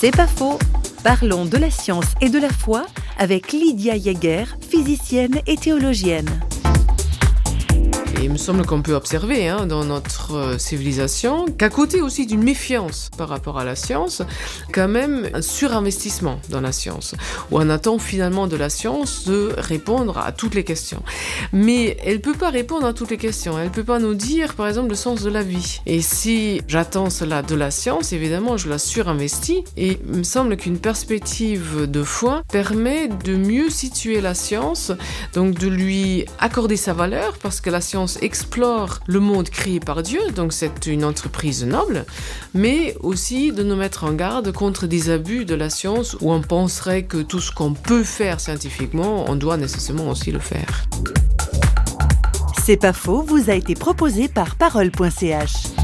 C'est pas faux. Parlons de la science et de la foi avec Lydia Jäger, physicienne et théologienne. Il me semble qu'on peut observer hein, dans notre euh, civilisation qu'à côté aussi d'une méfiance par rapport à la science, quand même un surinvestissement dans la science, où on attend finalement de la science de répondre à toutes les questions. Mais elle ne peut pas répondre à toutes les questions, elle ne peut pas nous dire par exemple le sens de la vie. Et si j'attends cela de la science, évidemment je la surinvestis, et il me semble qu'une perspective de foi permet de mieux situer la science, donc de lui accorder sa valeur, parce que la explore le monde créé par Dieu, donc c'est une entreprise noble, mais aussi de nous mettre en garde contre des abus de la science où on penserait que tout ce qu'on peut faire scientifiquement, on doit nécessairement aussi le faire. C'est pas faux, vous a été proposé par parole.ch.